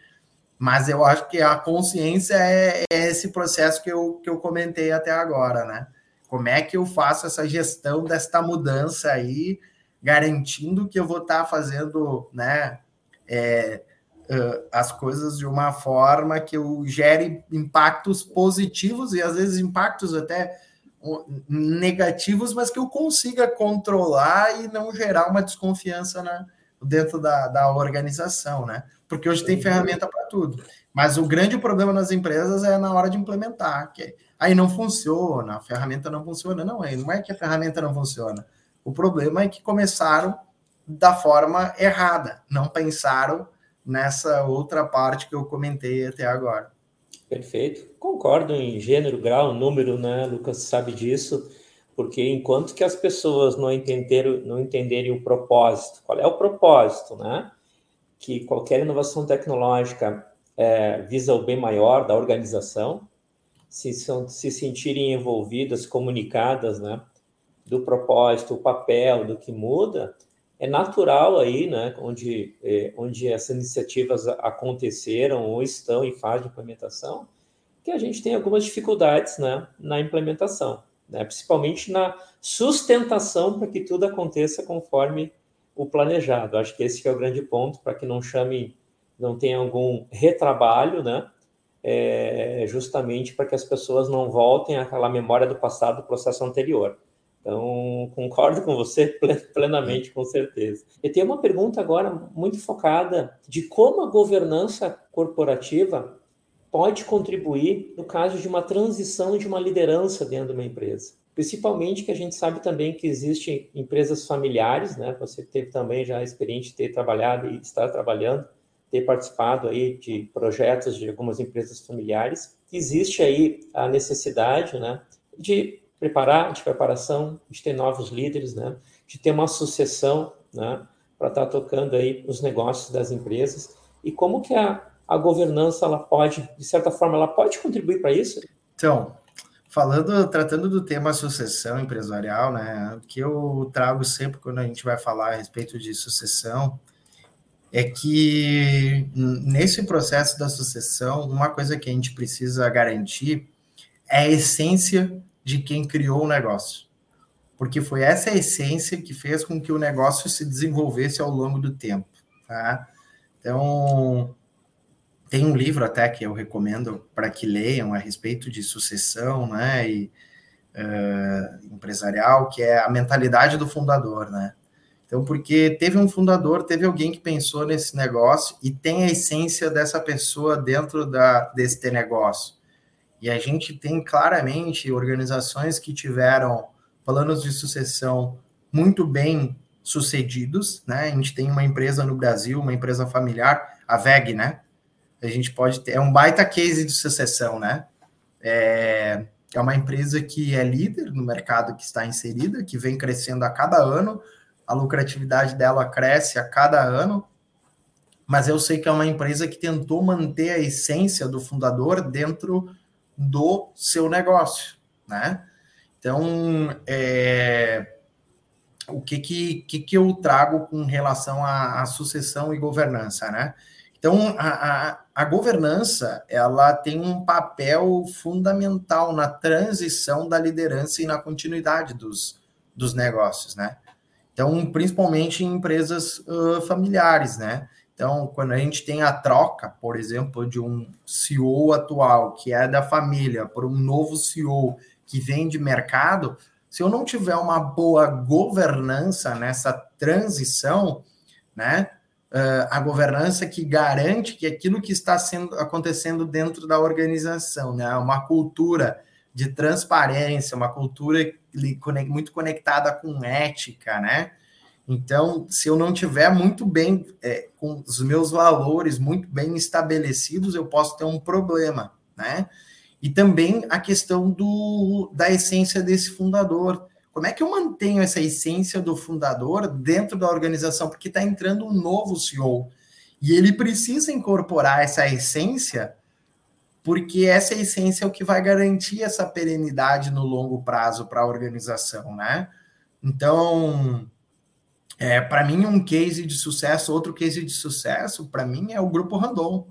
mas eu acho que a consciência é, é, esse processo que eu, que eu comentei até agora, né? Como é que eu faço essa gestão desta mudança aí, garantindo que eu vou estar tá fazendo, né, é, uh, as coisas de uma forma que eu gere impactos positivos e às vezes impactos até negativos, mas que eu consiga controlar e não gerar uma desconfiança na, dentro da, da organização, né? porque hoje tem ferramenta para tudo. Mas o grande problema nas empresas é na hora de implementar, que aí não funciona, a ferramenta não funciona. Não, é, não é que a ferramenta não funciona. O problema é que começaram da forma errada, não pensaram nessa outra parte que eu comentei até agora. Perfeito. Concordo em gênero, grau, número, né? Lucas sabe disso, porque enquanto que as pessoas não entenderam, não entenderem o propósito, qual é o propósito, né? que qualquer inovação tecnológica é, visa o bem maior da organização, se, são, se sentirem envolvidas, comunicadas, né, do propósito, o papel, do que muda, é natural aí, né, onde, é, onde essas iniciativas aconteceram ou estão em fase de implementação, que a gente tem algumas dificuldades, né, na implementação, né, principalmente na sustentação para que tudo aconteça conforme o planejado. Acho que esse é o grande ponto para que não chame, não tenha algum retrabalho, né, é, justamente para que as pessoas não voltem àquela memória do passado, do processo anterior. Então, concordo com você plenamente, com certeza. Eu tenho uma pergunta agora muito focada de como a governança corporativa pode contribuir no caso de uma transição de uma liderança dentro de uma empresa. Principalmente que a gente sabe também que existem empresas familiares, né? Você teve também já a experiência de ter trabalhado e estar trabalhando, ter participado aí de projetos de algumas empresas familiares. Existe aí a necessidade, né, de preparar, de preparação, de ter novos líderes, né? de ter uma sucessão né? para estar tá tocando aí os negócios das empresas. E como que a, a governança ela pode, de certa forma, ela pode contribuir para isso? Então, falando, tratando do tema sucessão empresarial, né, o que eu trago sempre quando a gente vai falar a respeito de sucessão é que nesse processo da sucessão, uma coisa que a gente precisa garantir é a essência de quem criou o negócio. Porque foi essa essência que fez com que o negócio se desenvolvesse ao longo do tempo. Tá? Então, tem um livro até que eu recomendo para que leiam a respeito de sucessão né, e, uh, empresarial, que é a mentalidade do fundador. Né? Então, porque teve um fundador, teve alguém que pensou nesse negócio e tem a essência dessa pessoa dentro da, desse negócio. E a gente tem claramente organizações que tiveram planos de sucessão muito bem sucedidos, né? A gente tem uma empresa no Brasil, uma empresa familiar, a VEG, né? A gente pode ter, é um baita case de sucessão, né? É, é uma empresa que é líder no mercado que está inserida, que vem crescendo a cada ano, a lucratividade dela cresce a cada ano, mas eu sei que é uma empresa que tentou manter a essência do fundador dentro do seu negócio, né? Então, é, o que, que, que, eu trago com relação à, à sucessão e governança, né? Então, a, a, a, governança, ela tem um papel fundamental na transição da liderança e na continuidade dos, dos negócios, né? Então, principalmente em empresas uh, familiares, né? Então, quando a gente tem a troca, por exemplo, de um CEO atual que é da família por um novo CEO que vem de mercado, se eu não tiver uma boa governança nessa transição, né, a governança que garante que aquilo que está sendo acontecendo dentro da organização, né, uma cultura de transparência, uma cultura muito conectada com ética, né, então, se eu não tiver muito bem é, com os meus valores muito bem estabelecidos, eu posso ter um problema, né? E também a questão do, da essência desse fundador. Como é que eu mantenho essa essência do fundador dentro da organização? Porque está entrando um novo CEO e ele precisa incorporar essa essência, porque essa essência é o que vai garantir essa perenidade no longo prazo para a organização, né? Então, é, para mim, um case de sucesso, outro case de sucesso, para mim, é o Grupo Randon.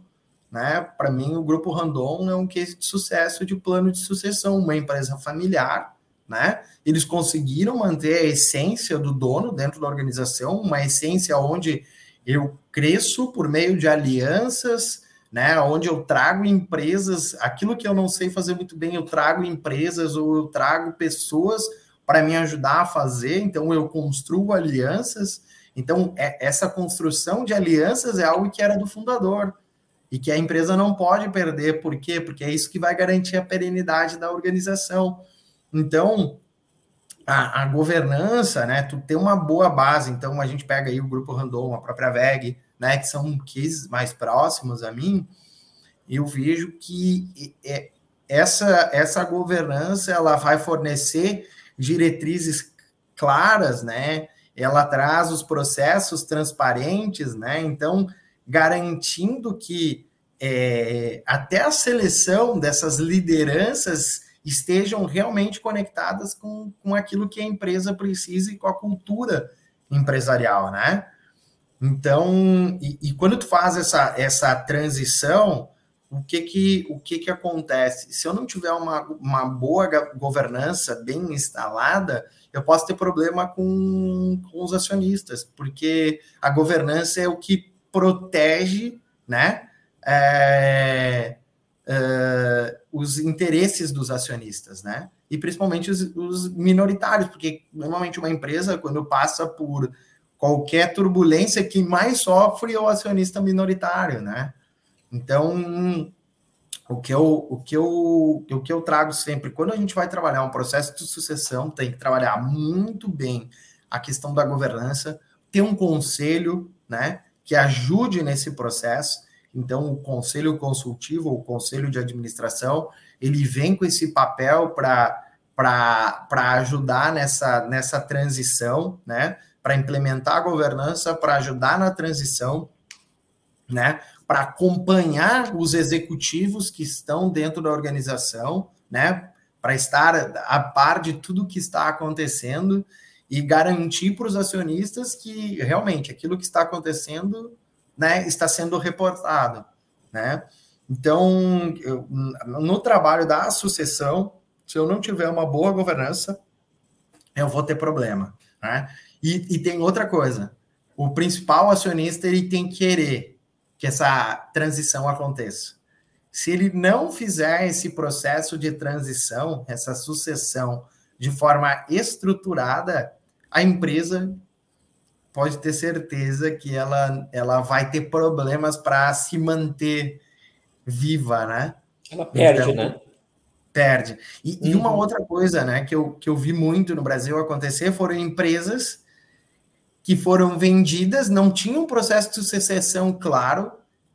Né? Para mim, o Grupo Randon é um case de sucesso de plano de sucessão, uma empresa familiar. Né? Eles conseguiram manter a essência do dono dentro da organização, uma essência onde eu cresço por meio de alianças, né? Onde eu trago empresas, aquilo que eu não sei fazer muito bem, eu trago empresas ou eu trago pessoas para me ajudar a fazer, então eu construo alianças. Então, é, essa construção de alianças é algo que era do fundador e que a empresa não pode perder. Por quê? Porque é isso que vai garantir a perenidade da organização. Então, a, a governança, né? Tu tem uma boa base. Então, a gente pega aí o Grupo Randon, a própria VEG, né? Que são cases mais próximos a mim. Eu vejo que é, essa, essa governança ela vai fornecer diretrizes claras, né? Ela traz os processos transparentes, né? Então, garantindo que é, até a seleção dessas lideranças estejam realmente conectadas com, com aquilo que a empresa precisa e com a cultura empresarial, né? Então, e, e, quando tu faz essa, essa transição, o que que, o que que acontece? Se eu não tiver uma, uma boa governança bem instalada, eu posso ter problema com, com os acionistas, porque a governança é o que protege, né, é, é, os interesses dos acionistas, né, e principalmente os, os minoritários, porque normalmente uma empresa, quando passa por qualquer turbulência, quem mais sofre é o acionista minoritário, né? Então, o que eu, o que eu, o que eu trago sempre, quando a gente vai trabalhar um processo de sucessão, tem que trabalhar muito bem a questão da governança, ter um conselho, né, que ajude nesse processo. Então, o conselho consultivo, o conselho de administração, ele vem com esse papel para para ajudar nessa, nessa transição, né? Para implementar a governança, para ajudar na transição, né? Para acompanhar os executivos que estão dentro da organização, né? Para estar a par de tudo que está acontecendo e garantir para os acionistas que realmente aquilo que está acontecendo, né, está sendo reportado, né? Então, eu, no trabalho da sucessão, se eu não tiver uma boa governança, eu vou ter problema. Né? E, e tem outra coisa: o principal acionista ele tem que querer que essa transição aconteça. Se ele não fizer esse processo de transição, essa sucessão de forma estruturada, a empresa pode ter certeza que ela, ela vai ter problemas para se manter viva, né? Ela perde, então, né? Perde. E, uhum. e, uma uhum. outra coisa, né, que eu, que eu vi muito no Brasil acontecer foram empresas que foram vendidas, não tinham um processo de sucessão claro,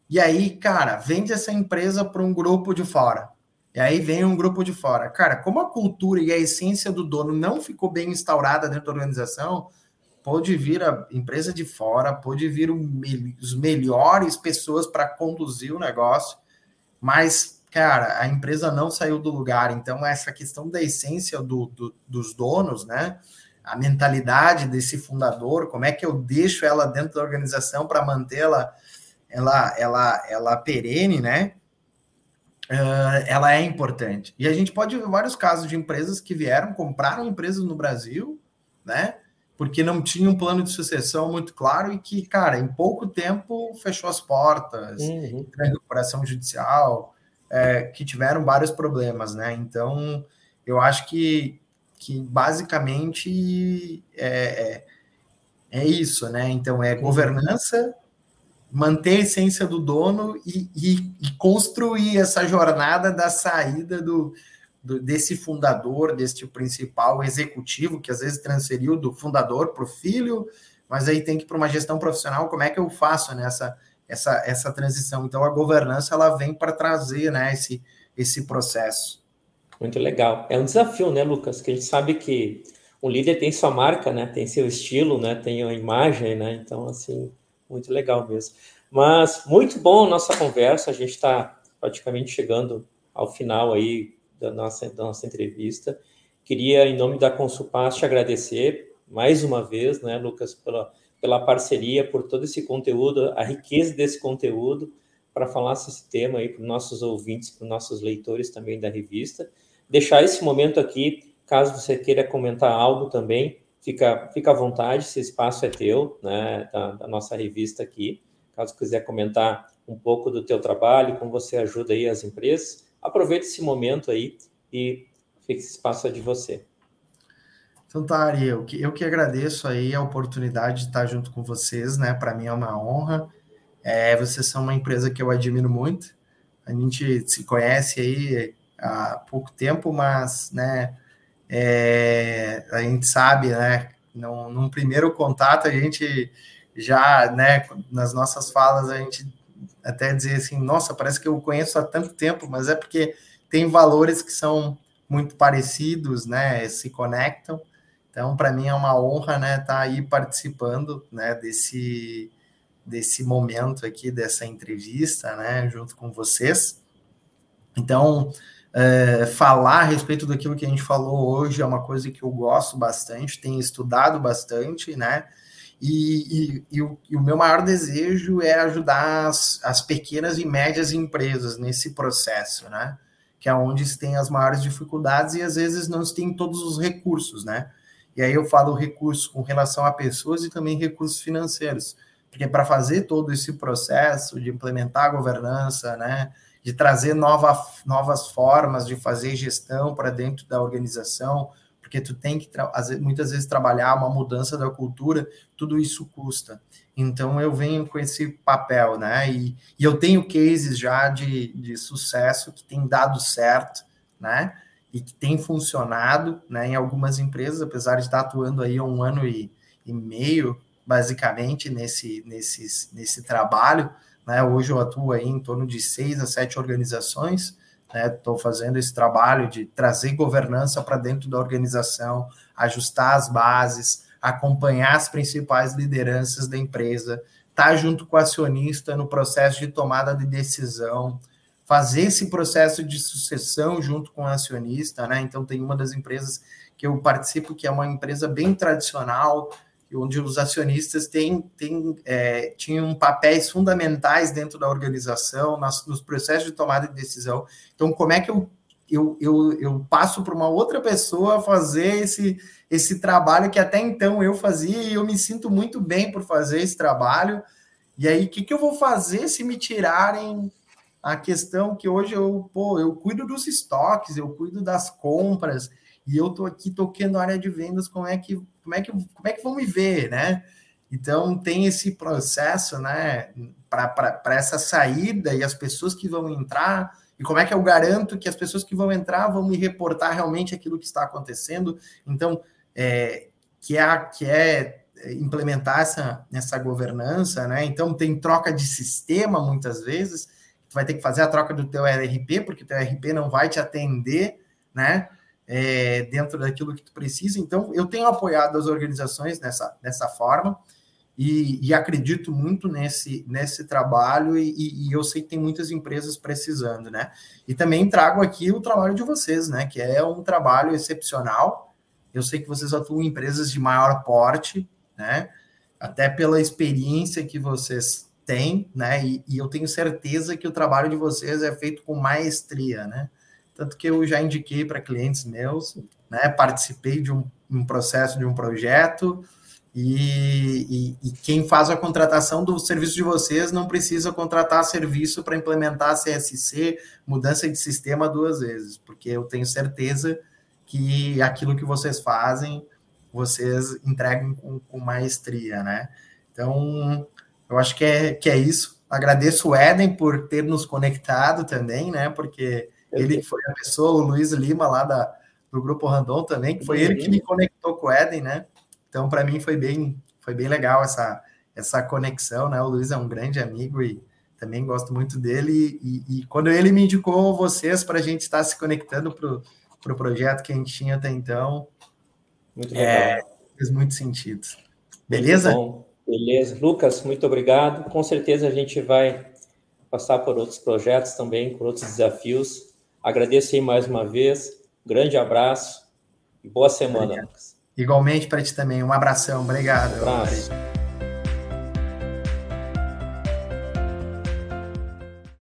e aí, cara, vende essa empresa para um grupo de fora. E aí vem um grupo de fora. Cara, como a cultura e a essência do dono não ficou bem instaurada dentro da organização, pode vir a empresa de fora, pode vir os melhores pessoas para conduzir o negócio, mas, cara, a empresa não saiu do lugar. Então, essa questão da essência do, do, dos donos, né? A mentalidade desse fundador, como é que eu deixo ela dentro da organização para mantê-la ela, ela, ela perene, né? Uh, ela é importante. E a gente pode ver vários casos de empresas que vieram, compraram empresas no Brasil, né? Porque não tinha um plano de sucessão muito claro e que, cara, em pouco tempo fechou as portas, uhum. recuperação judicial, é, que tiveram vários problemas, né? Então, eu acho que, que basicamente é, é, é isso, né? Então, é governança, manter a essência do dono e, e, e construir essa jornada da saída do, do, desse fundador, deste principal executivo, que às vezes transferiu do fundador para o filho, mas aí tem que ir para uma gestão profissional, como é que eu faço nessa essa, essa transição? Então a governança ela vem para trazer né, esse, esse processo. Muito legal. É um desafio, né, Lucas? Que a gente sabe que o líder tem sua marca, né? Tem seu estilo, né? Tem a imagem, né? Então, assim, muito legal mesmo. Mas muito bom a nossa conversa, a gente está praticamente chegando ao final aí da nossa, da nossa entrevista. Queria, em nome da Consulpas, te agradecer mais uma vez, né, Lucas, pela, pela parceria, por todo esse conteúdo, a riqueza desse conteúdo, para falar esse tema aí para os nossos ouvintes, para os nossos leitores também da revista. Deixar esse momento aqui, caso você queira comentar algo também, fica, fica à vontade, esse espaço é teu, né, da, da nossa revista aqui. Caso quiser comentar um pouco do teu trabalho, como você ajuda aí as empresas, aproveite esse momento aí e fique esse espaço é de você. Então tá, Ari, eu que, eu que agradeço aí a oportunidade de estar junto com vocês, né? Para mim é uma honra. É, vocês são uma empresa que eu admiro muito. A gente se conhece aí há pouco tempo, mas, né? É, a gente sabe, né? Num, num, primeiro contato, a gente já, né? Nas nossas falas, a gente até dizer assim: nossa, parece que eu conheço há tanto tempo, mas é porque tem valores que são muito parecidos, né? Se conectam. Então, para mim é uma honra, né, estar tá aí participando, né, desse desse momento aqui dessa entrevista, né, junto com vocês. Então, é, falar a respeito daquilo que a gente falou hoje é uma coisa que eu gosto bastante, tenho estudado bastante, né? E, e, e, o, e, o, meu maior desejo é ajudar as, as, pequenas e médias empresas nesse processo, né? Que é onde se tem as maiores dificuldades e às vezes não se tem todos os recursos, né? E aí eu falo recursos com relação a pessoas e também recursos financeiros. Porque para fazer todo esse processo de implementar a governança, né? De trazer nova, novas formas de fazer gestão para dentro da organização, porque tu tem que muitas vezes trabalhar uma mudança da cultura, tudo isso custa. Então eu venho com esse papel, né? E, e eu tenho cases já de, de sucesso que tem dado certo, né? E que tem funcionado, né? Em algumas empresas, apesar de estar atuando aí há um ano e, e meio, basicamente nesse, nesse, nesse trabalho, né? Hoje eu atuo aí em torno de seis a sete organizações Estou né? fazendo esse trabalho de trazer governança para dentro da organização, ajustar as bases, acompanhar as principais lideranças da empresa, estar tá junto com o acionista no processo de tomada de decisão, fazer esse processo de sucessão junto com o acionista, né? Então tem uma das empresas que eu participo que é uma empresa bem tradicional, onde os acionistas têm, têm, é, tinham papéis fundamentais dentro da organização, nas, nos processos de tomada de decisão. Então, como é que eu, eu, eu, eu passo para uma outra pessoa fazer esse, esse trabalho que até então eu fazia e eu me sinto muito bem por fazer esse trabalho? E aí, o que, que eu vou fazer se me tirarem a questão que hoje eu, pô, eu cuido dos estoques, eu cuido das compras, e eu estou aqui tocando área de vendas, como é que como é que como é que vão me ver, né? Então tem esse processo, né, para essa saída e as pessoas que vão entrar e como é que eu garanto que as pessoas que vão entrar vão me reportar realmente aquilo que está acontecendo? Então, é, que é que é implementar essa, essa governança, né? Então tem troca de sistema muitas vezes, tu vai ter que fazer a troca do teu ERP, porque o teu ERP não vai te atender, né? É, dentro daquilo que tu precisa. Então, eu tenho apoiado as organizações nessa, nessa forma e, e acredito muito nesse, nesse trabalho e, e, eu sei que tem muitas empresas precisando, né? E também trago aqui o trabalho de vocês, né? Que é um trabalho excepcional. Eu sei que vocês atuam em empresas de maior porte, né? Até pela experiência que vocês têm, né? E, e eu tenho certeza que o trabalho de vocês é feito com maestria, né? Tanto que eu já indiquei para clientes meus, né? Participei de um, um processo de um projeto e, e, e, quem faz a contratação do serviço de vocês não precisa contratar serviço para implementar CSC, mudança de sistema duas vezes, porque eu tenho certeza que aquilo que vocês fazem, vocês entregam com, com maestria, né? Então, eu acho que é, que é isso. Agradeço o Eden por ter nos conectado também, né? Porque ele foi a pessoa, o Luiz Lima, lá da, do Grupo Randon também, que foi ele que me conectou com o Eden, né? Então, para mim, foi bem, foi bem legal essa, essa conexão, né? O Luiz é um grande amigo e também gosto muito dele. E, e quando ele me indicou vocês para a gente estar se conectando para o pro projeto que a gente tinha até então, muito é, fez muito sentido. Beleza? Muito Beleza. Lucas, muito obrigado. Com certeza a gente vai passar por outros projetos também, por outros desafios. Agradeço aí mais uma vez. Grande abraço e boa semana, Lucas. Igualmente para ti também. Um abração. Obrigado. Um abraço.